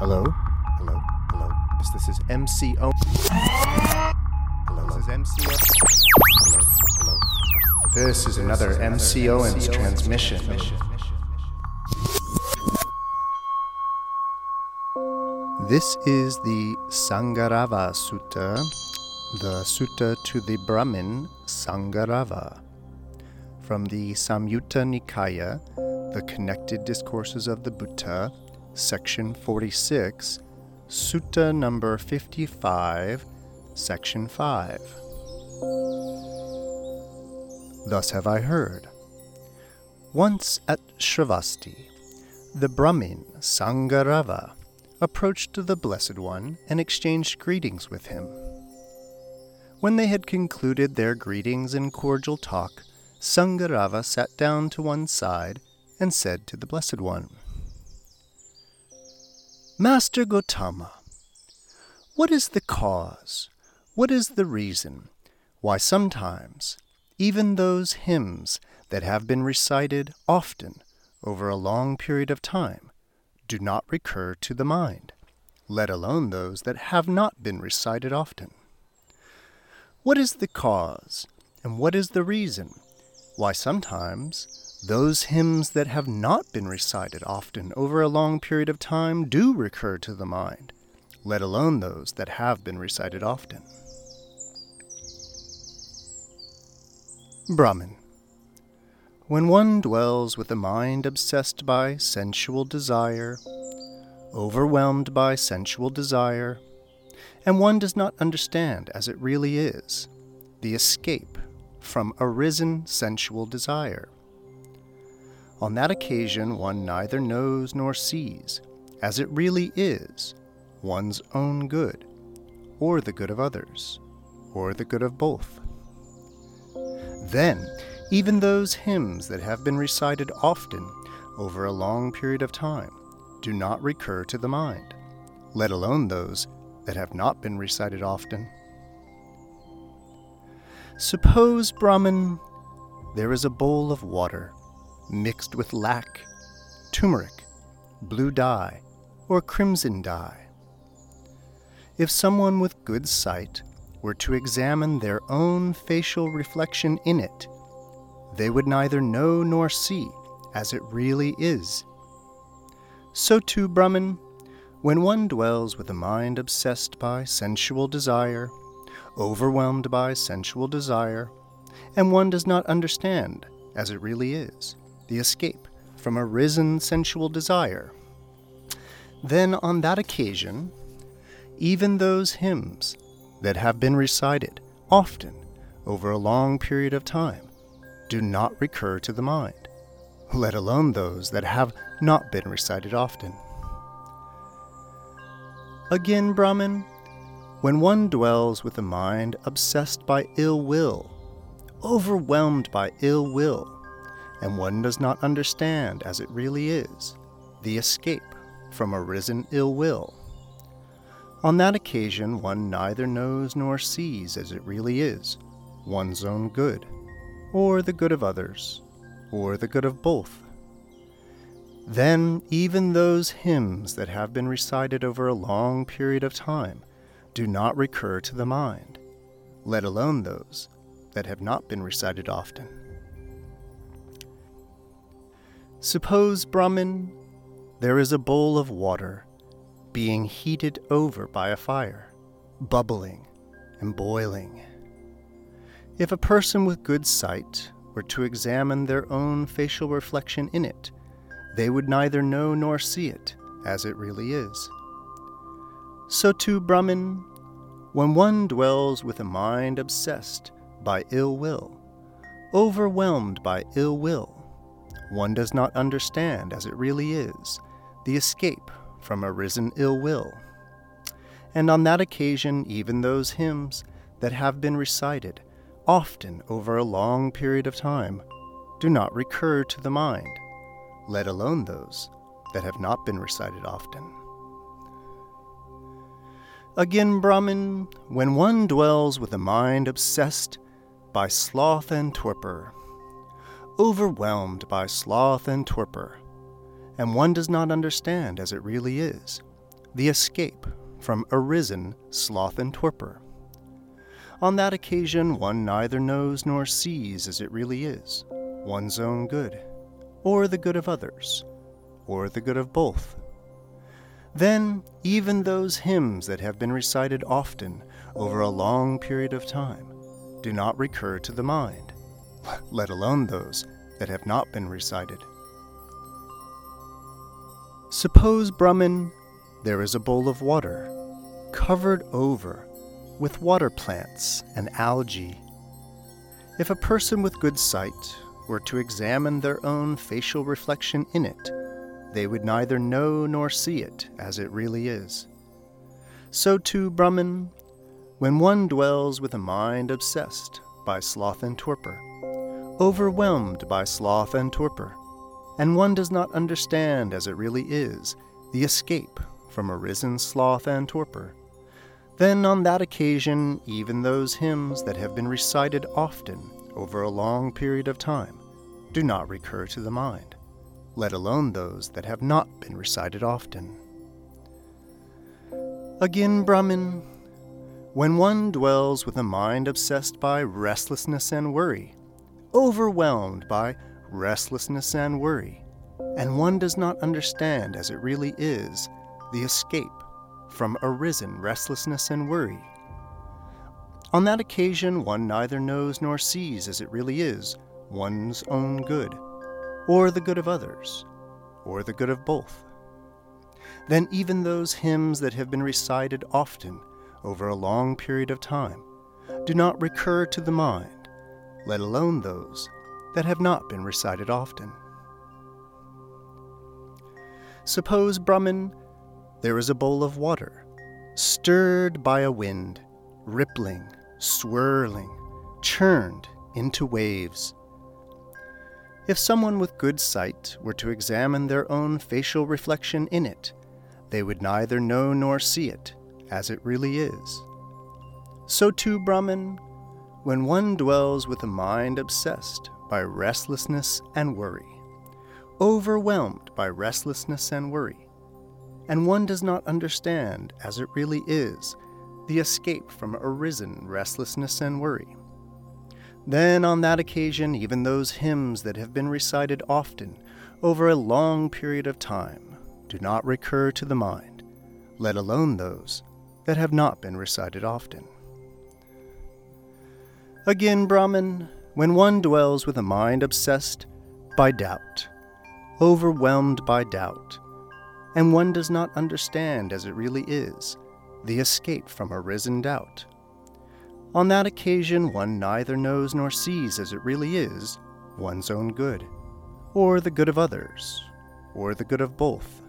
Hello? Hello? Hello? This, this is MCO. Hello? This is MCO. Hello? Hello? This is another MC Owens transmission. This is the Sangarava Sutta, the Sutta to the Brahmin Sangarava. From the Samyutta Nikaya, the Connected Discourses of the Buddha, section 46, Sutta number 55, section 5. Thus have I heard. Once at Shravasti, the Brahmin Sangarava approached the Blessed One and exchanged greetings with him. When they had concluded their greetings and cordial talk, Sangarava sat down to one side and said to the Blessed One, Master Gotama, what is the cause, what is the reason? Why sometimes even those hymns that have been recited often over a long period of time do not recur to the mind, let alone those that have not been recited often? What is the cause, and what is the reason? Why sometimes those hymns that have not been recited often over a long period of time do recur to the mind, let alone those that have been recited often? Brahman. When one dwells with a mind obsessed by sensual desire, overwhelmed by sensual desire, and one does not understand as it really is the escape from arisen sensual desire. On that occasion, one neither knows nor sees, as it really is, one's own good, or the good of others, or the good of both. Then, even those hymns that have been recited often over a long period of time do not recur to the mind, let alone those that have not been recited often. Suppose, Brahman, there is a bowl of water mixed with lac, turmeric, blue dye, or crimson dye. If someone with good sight were to examine their own facial reflection in it, they would neither know nor see as it really is. So too, Brahman, when one dwells with a mind obsessed by sensual desire, overwhelmed by sensual desire, and one does not understand, as it really is, the escape from a risen sensual desire, then on that occasion, even those hymns that have been recited often over a long period of time do not recur to the mind, let alone those that have not been recited often. Again, Brahman, when one dwells with a mind obsessed by ill will, overwhelmed by ill will, and one does not understand as it really is the escape from arisen ill will, on that occasion one neither knows nor sees as it really is one's own good, or the good of others, or the good of both. Then even those hymns that have been recited over a long period of time do not recur to the mind, let alone those that have not been recited often. Suppose, Brahman, there is a bowl of water being heated over by a fire, bubbling and boiling. If a person with good sight were to examine their own facial reflection in it, they would neither know nor see it as it really is. So too, Brahman, when one dwells with a mind obsessed by ill will, overwhelmed by ill will, one does not understand as it really is the escape from arisen ill will. And on that occasion, even those hymns that have been recited, often over a long period of time, do not recur to the mind, let alone those that have not been recited often. Again, Brahman, when one dwells with a mind obsessed by sloth and torpor, overwhelmed by sloth and torpor, and one does not understand as it really is the escape from arisen sloth and torpor. On that occasion, one neither knows nor sees as it really is one's own good, or the good of others, or the good of both. Then, even those hymns that have been recited often over a long period of time do not recur to the mind, let alone those that have not been recited. Suppose, Brahman, there is a bowl of water covered over with water plants and algae. If a person with good sight were to examine their own facial reflection in it, they would neither know nor see it as it really is. So too, Brahman, when one dwells with a mind obsessed by sloth and torpor, overwhelmed by sloth and torpor, and one does not understand as it really is the escape from arisen sloth and torpor, then on that occasion even those hymns that have been recited often over a long period of time do not recur to the mind, let alone those that have not been recited often. Again, Brahmin, when one dwells with a mind obsessed by restlessness and worry, overwhelmed by restlessness and worry, and one does not understand as it really is the escape from arisen restlessness and worry. On that occasion, one neither knows nor sees as it really is one's own good, or the good of others, or the good of both. Then even those hymns that have been recited often over a long period of time do not recur to the mind, let alone those that have not been recited often. Suppose, Brahman, there is a bowl of water, stirred by a wind, rippling, swirling, churned into waves. If someone with good sight were to examine their own facial reflection in it, they would neither know nor see it as it really is. So too, Brahman, when one dwells with a mind obsessed by restlessness and worry, overwhelmed by restlessness and worry, and one does not understand, as it really is, the escape from arisen restlessness and worry. Then, on that occasion, even those hymns that have been recited often over a long period of time do not recur to the mind, let alone those that have not been recited often. Again, Brahman, when one dwells with a mind obsessed by doubt, overwhelmed by doubt, and one does not understand as it really is the escape from arisen doubt. On that occasion, one neither knows nor sees as it really is one's own good, or the good of others, or the good of both.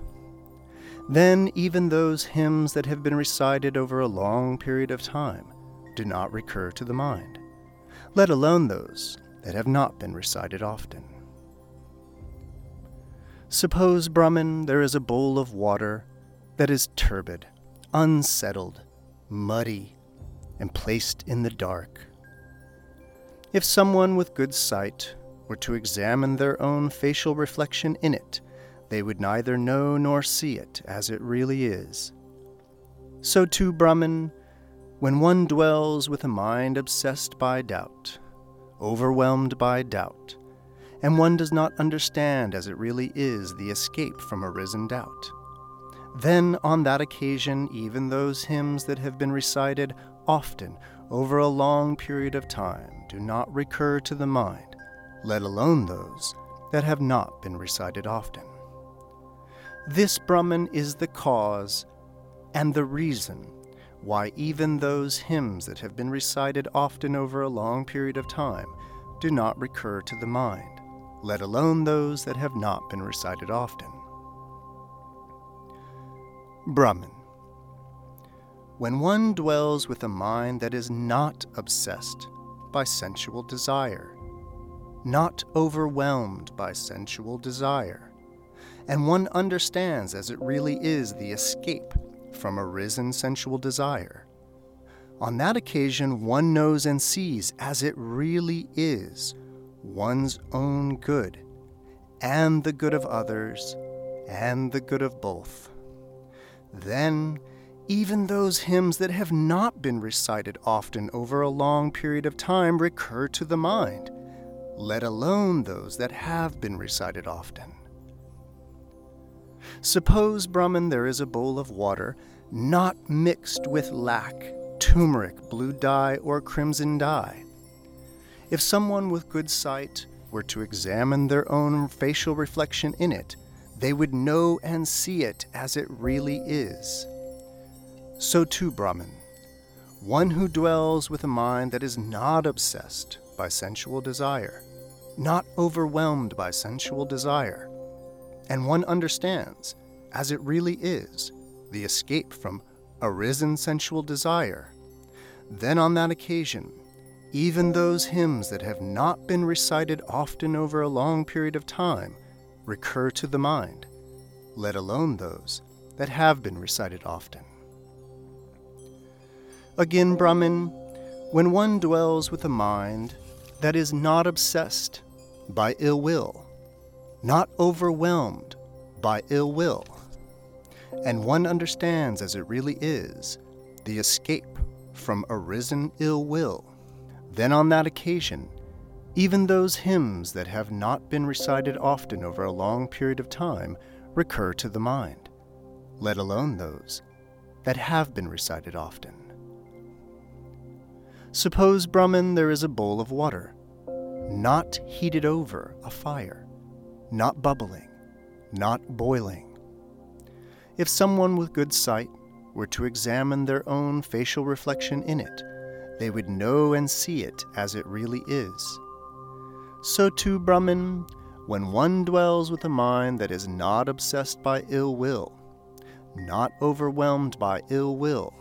Then, even those hymns that have been recited over a long period of time do not recur to the mind, let alone those that have not been recited often. Suppose, Brahman, there is a bowl of water that is turbid, unsettled, muddy, and placed in the dark. If someone with good sight were to examine their own facial reflection in it, they would neither know nor see it as it really is. So too, Brahman, when one dwells with a mind obsessed by doubt, overwhelmed by doubt, and one does not understand as it really is the escape from arisen doubt. Then, on that occasion, even those hymns that have been recited often over a long period of time do not recur to the mind, let alone those that have not been recited often. This Brahman is the cause and the reason why even those hymns that have been recited often over a long period of time do not recur to the mind let alone those that have not been recited often. Brahman. When one dwells with a mind that is not obsessed by sensual desire, not overwhelmed by sensual desire, and one understands as it really is the escape from arisen sensual desire, on that occasion one knows and sees as it really is one's own good, and the good of others, and the good of both. Then, even those hymns that have not been recited often over a long period of time recur to the mind, let alone those that have been recited often. Suppose, Brahman, there is a bowl of water not mixed with lac, turmeric, blue dye, or crimson dye. If someone with good sight were to examine their own facial reflection in it, they would know and see it as it really is. So too, Brahman, one who dwells with a mind that is not obsessed by sensual desire, not overwhelmed by sensual desire, and one understands, as it really is, the escape from arisen sensual desire, then on that occasion, even those hymns that have not been recited often over a long period of time recur to the mind, let alone those that have been recited often. Again, Brahmin, when one dwells with a mind that is not obsessed by ill will, not overwhelmed by ill will, and one understands as it really is the escape from arisen ill will, then on that occasion, even those hymns that have not been recited often over a long period of time recur to the mind, let alone those that have been recited often. Suppose, Brahman, there is a bowl of water, not heated over a fire, not bubbling, not boiling. If someone with good sight were to examine their own facial reflection in it, they would know and see it as it really is. So too, Brahman, when one dwells with a mind that is not obsessed by ill will, not overwhelmed by ill will,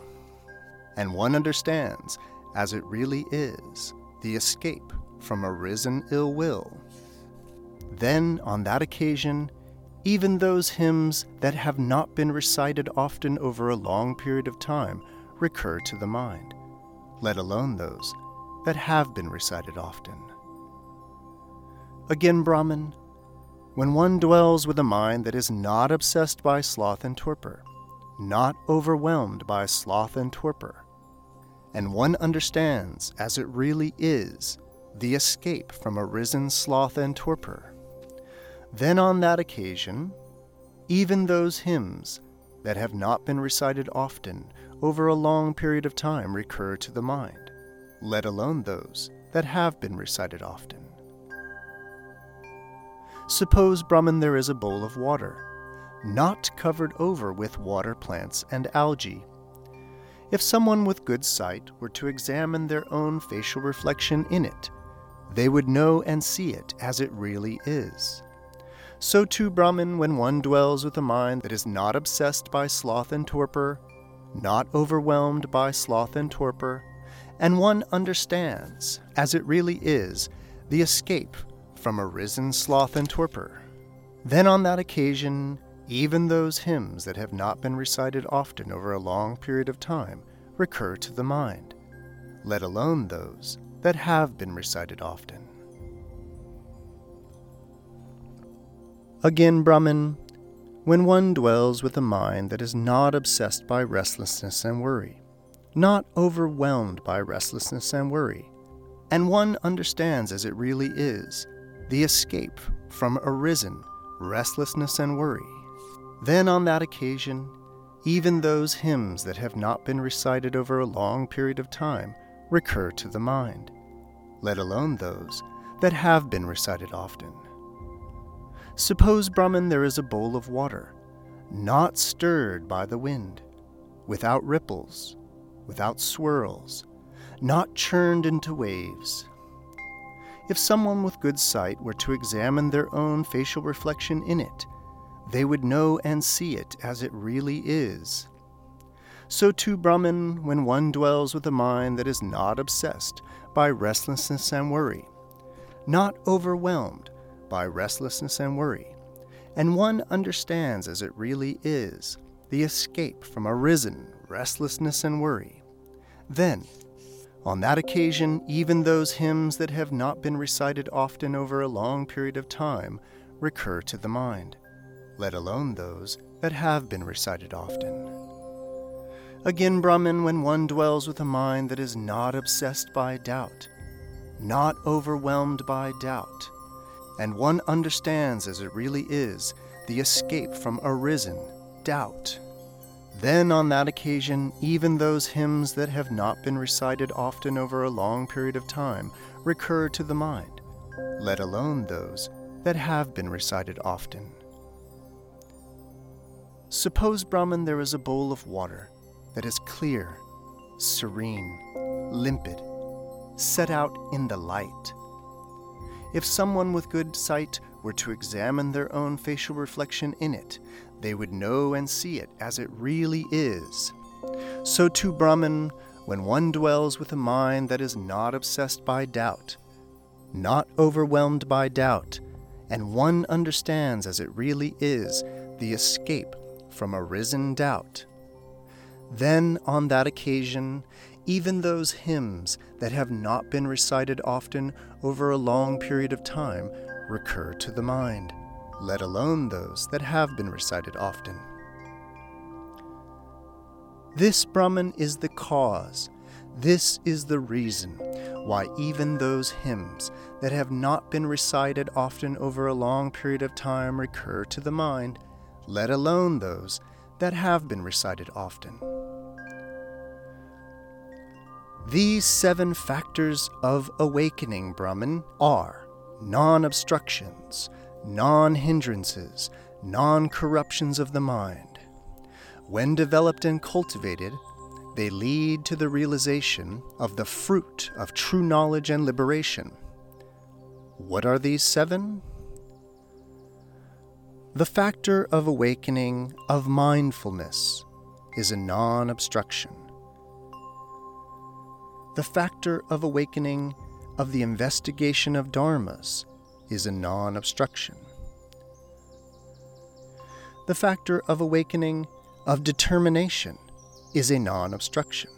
and one understands as it really is, the escape from arisen ill will. Then, on that occasion, even those hymns that have not been recited often over a long period of time recur to the mind, let alone those that have been recited often. Again, Brahman, when one dwells with a mind that is not obsessed by sloth and torpor, not overwhelmed by sloth and torpor, and one understands, as it really is, the escape from arisen sloth and torpor. Then on that occasion, even those hymns that have not been recited often over a long period of time recur to the mind, let alone those that have been recited often. Suppose, Brahman, there is a bowl of water, not covered over with water plants and algae, if someone with good sight were to examine their own facial reflection in it, they would know and see it as it really is. So too, Brahman, when one dwells with a mind that is not obsessed by sloth and torpor, not overwhelmed by sloth and torpor, and one understands, as it really is, the escape from arisen sloth and torpor, then on that occasion even those hymns that have not been recited often over a long period of time recur to the mind, let alone those that have been recited often. Again, Brahman, when one dwells with a mind that is not obsessed by restlessness and worry, not overwhelmed by restlessness and worry, and one understands as it really is the escape from arisen restlessness and worry, then, on that occasion, even those hymns that have not been recited over a long period of time recur to the mind, let alone those that have been recited often. Suppose, Brahman, there is a bowl of water, not stirred by the wind, without ripples, without swirls, not churned into waves. If someone with good sight were to examine their own facial reflection in it, they would know and see it as it really is. So too, Brahman, when one dwells with a mind that is not obsessed by restlessness and worry, not overwhelmed by restlessness and worry, and one understands as it really is the escape from arisen restlessness and worry, then, on that occasion, even those hymns that have not been recited often over a long period of time recur to the mind let alone those that have been recited often. Again, Brahman, when one dwells with a mind that is not obsessed by doubt, not overwhelmed by doubt, and one understands as it really is the escape from arisen doubt. Then, on that occasion, even those hymns that have not been recited often over a long period of time recur to the mind, let alone those that have been recited often. Suppose, Brahman, there is a bowl of water that is clear, serene, limpid, set out in the light. If someone with good sight were to examine their own facial reflection in it, they would know and see it as it really is. So too, Brahman, when one dwells with a mind that is not obsessed by doubt, not overwhelmed by doubt, and one understands as it really is the escape from arisen doubt, then, on that occasion, even those hymns that have not been recited often over a long period of time recur to the mind, let alone those that have been recited often. This Brahman is the cause, this is the reason why even those hymns that have not been recited often over a long period of time recur to the mind, let alone those that have been recited often. These seven factors of awakening, Brahman, are non obstructions, non hindrances, non corruptions of the mind. When developed and cultivated, they lead to the realization of the fruit of true knowledge and liberation. What are these seven? The factor of awakening of mindfulness is a non obstruction the factor of awakening of the investigation of dharmas is a non obstruction. The factor of awakening of determination is a non obstruction.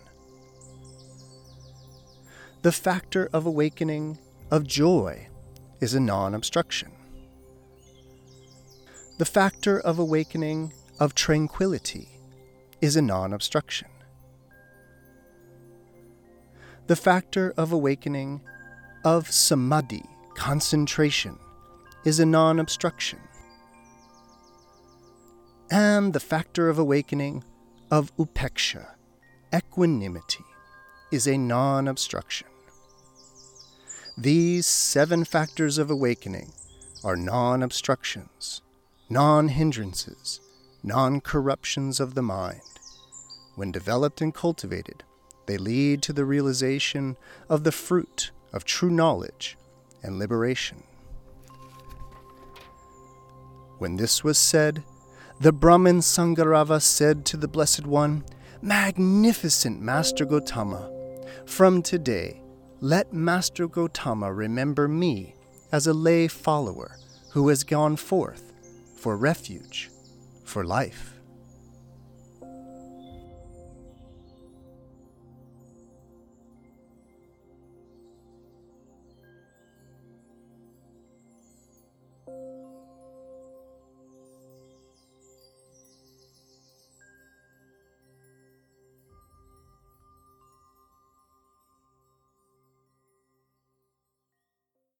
The factor of awakening of joy is a non obstruction. The factor of awakening of tranquility is a non obstruction the factor of awakening of samadhi, concentration, is a non obstruction. And the factor of awakening of upeksha, equanimity, is a non obstruction. These seven factors of awakening are non obstructions, non hindrances, non corruptions of the mind. When developed and cultivated, they lead to the realization of the fruit of true knowledge and liberation. When this was said, the Brahmin Sangharava said to the Blessed One, Magnificent Master Gotama, from today, let Master Gotama remember me as a lay follower who has gone forth for refuge, for life.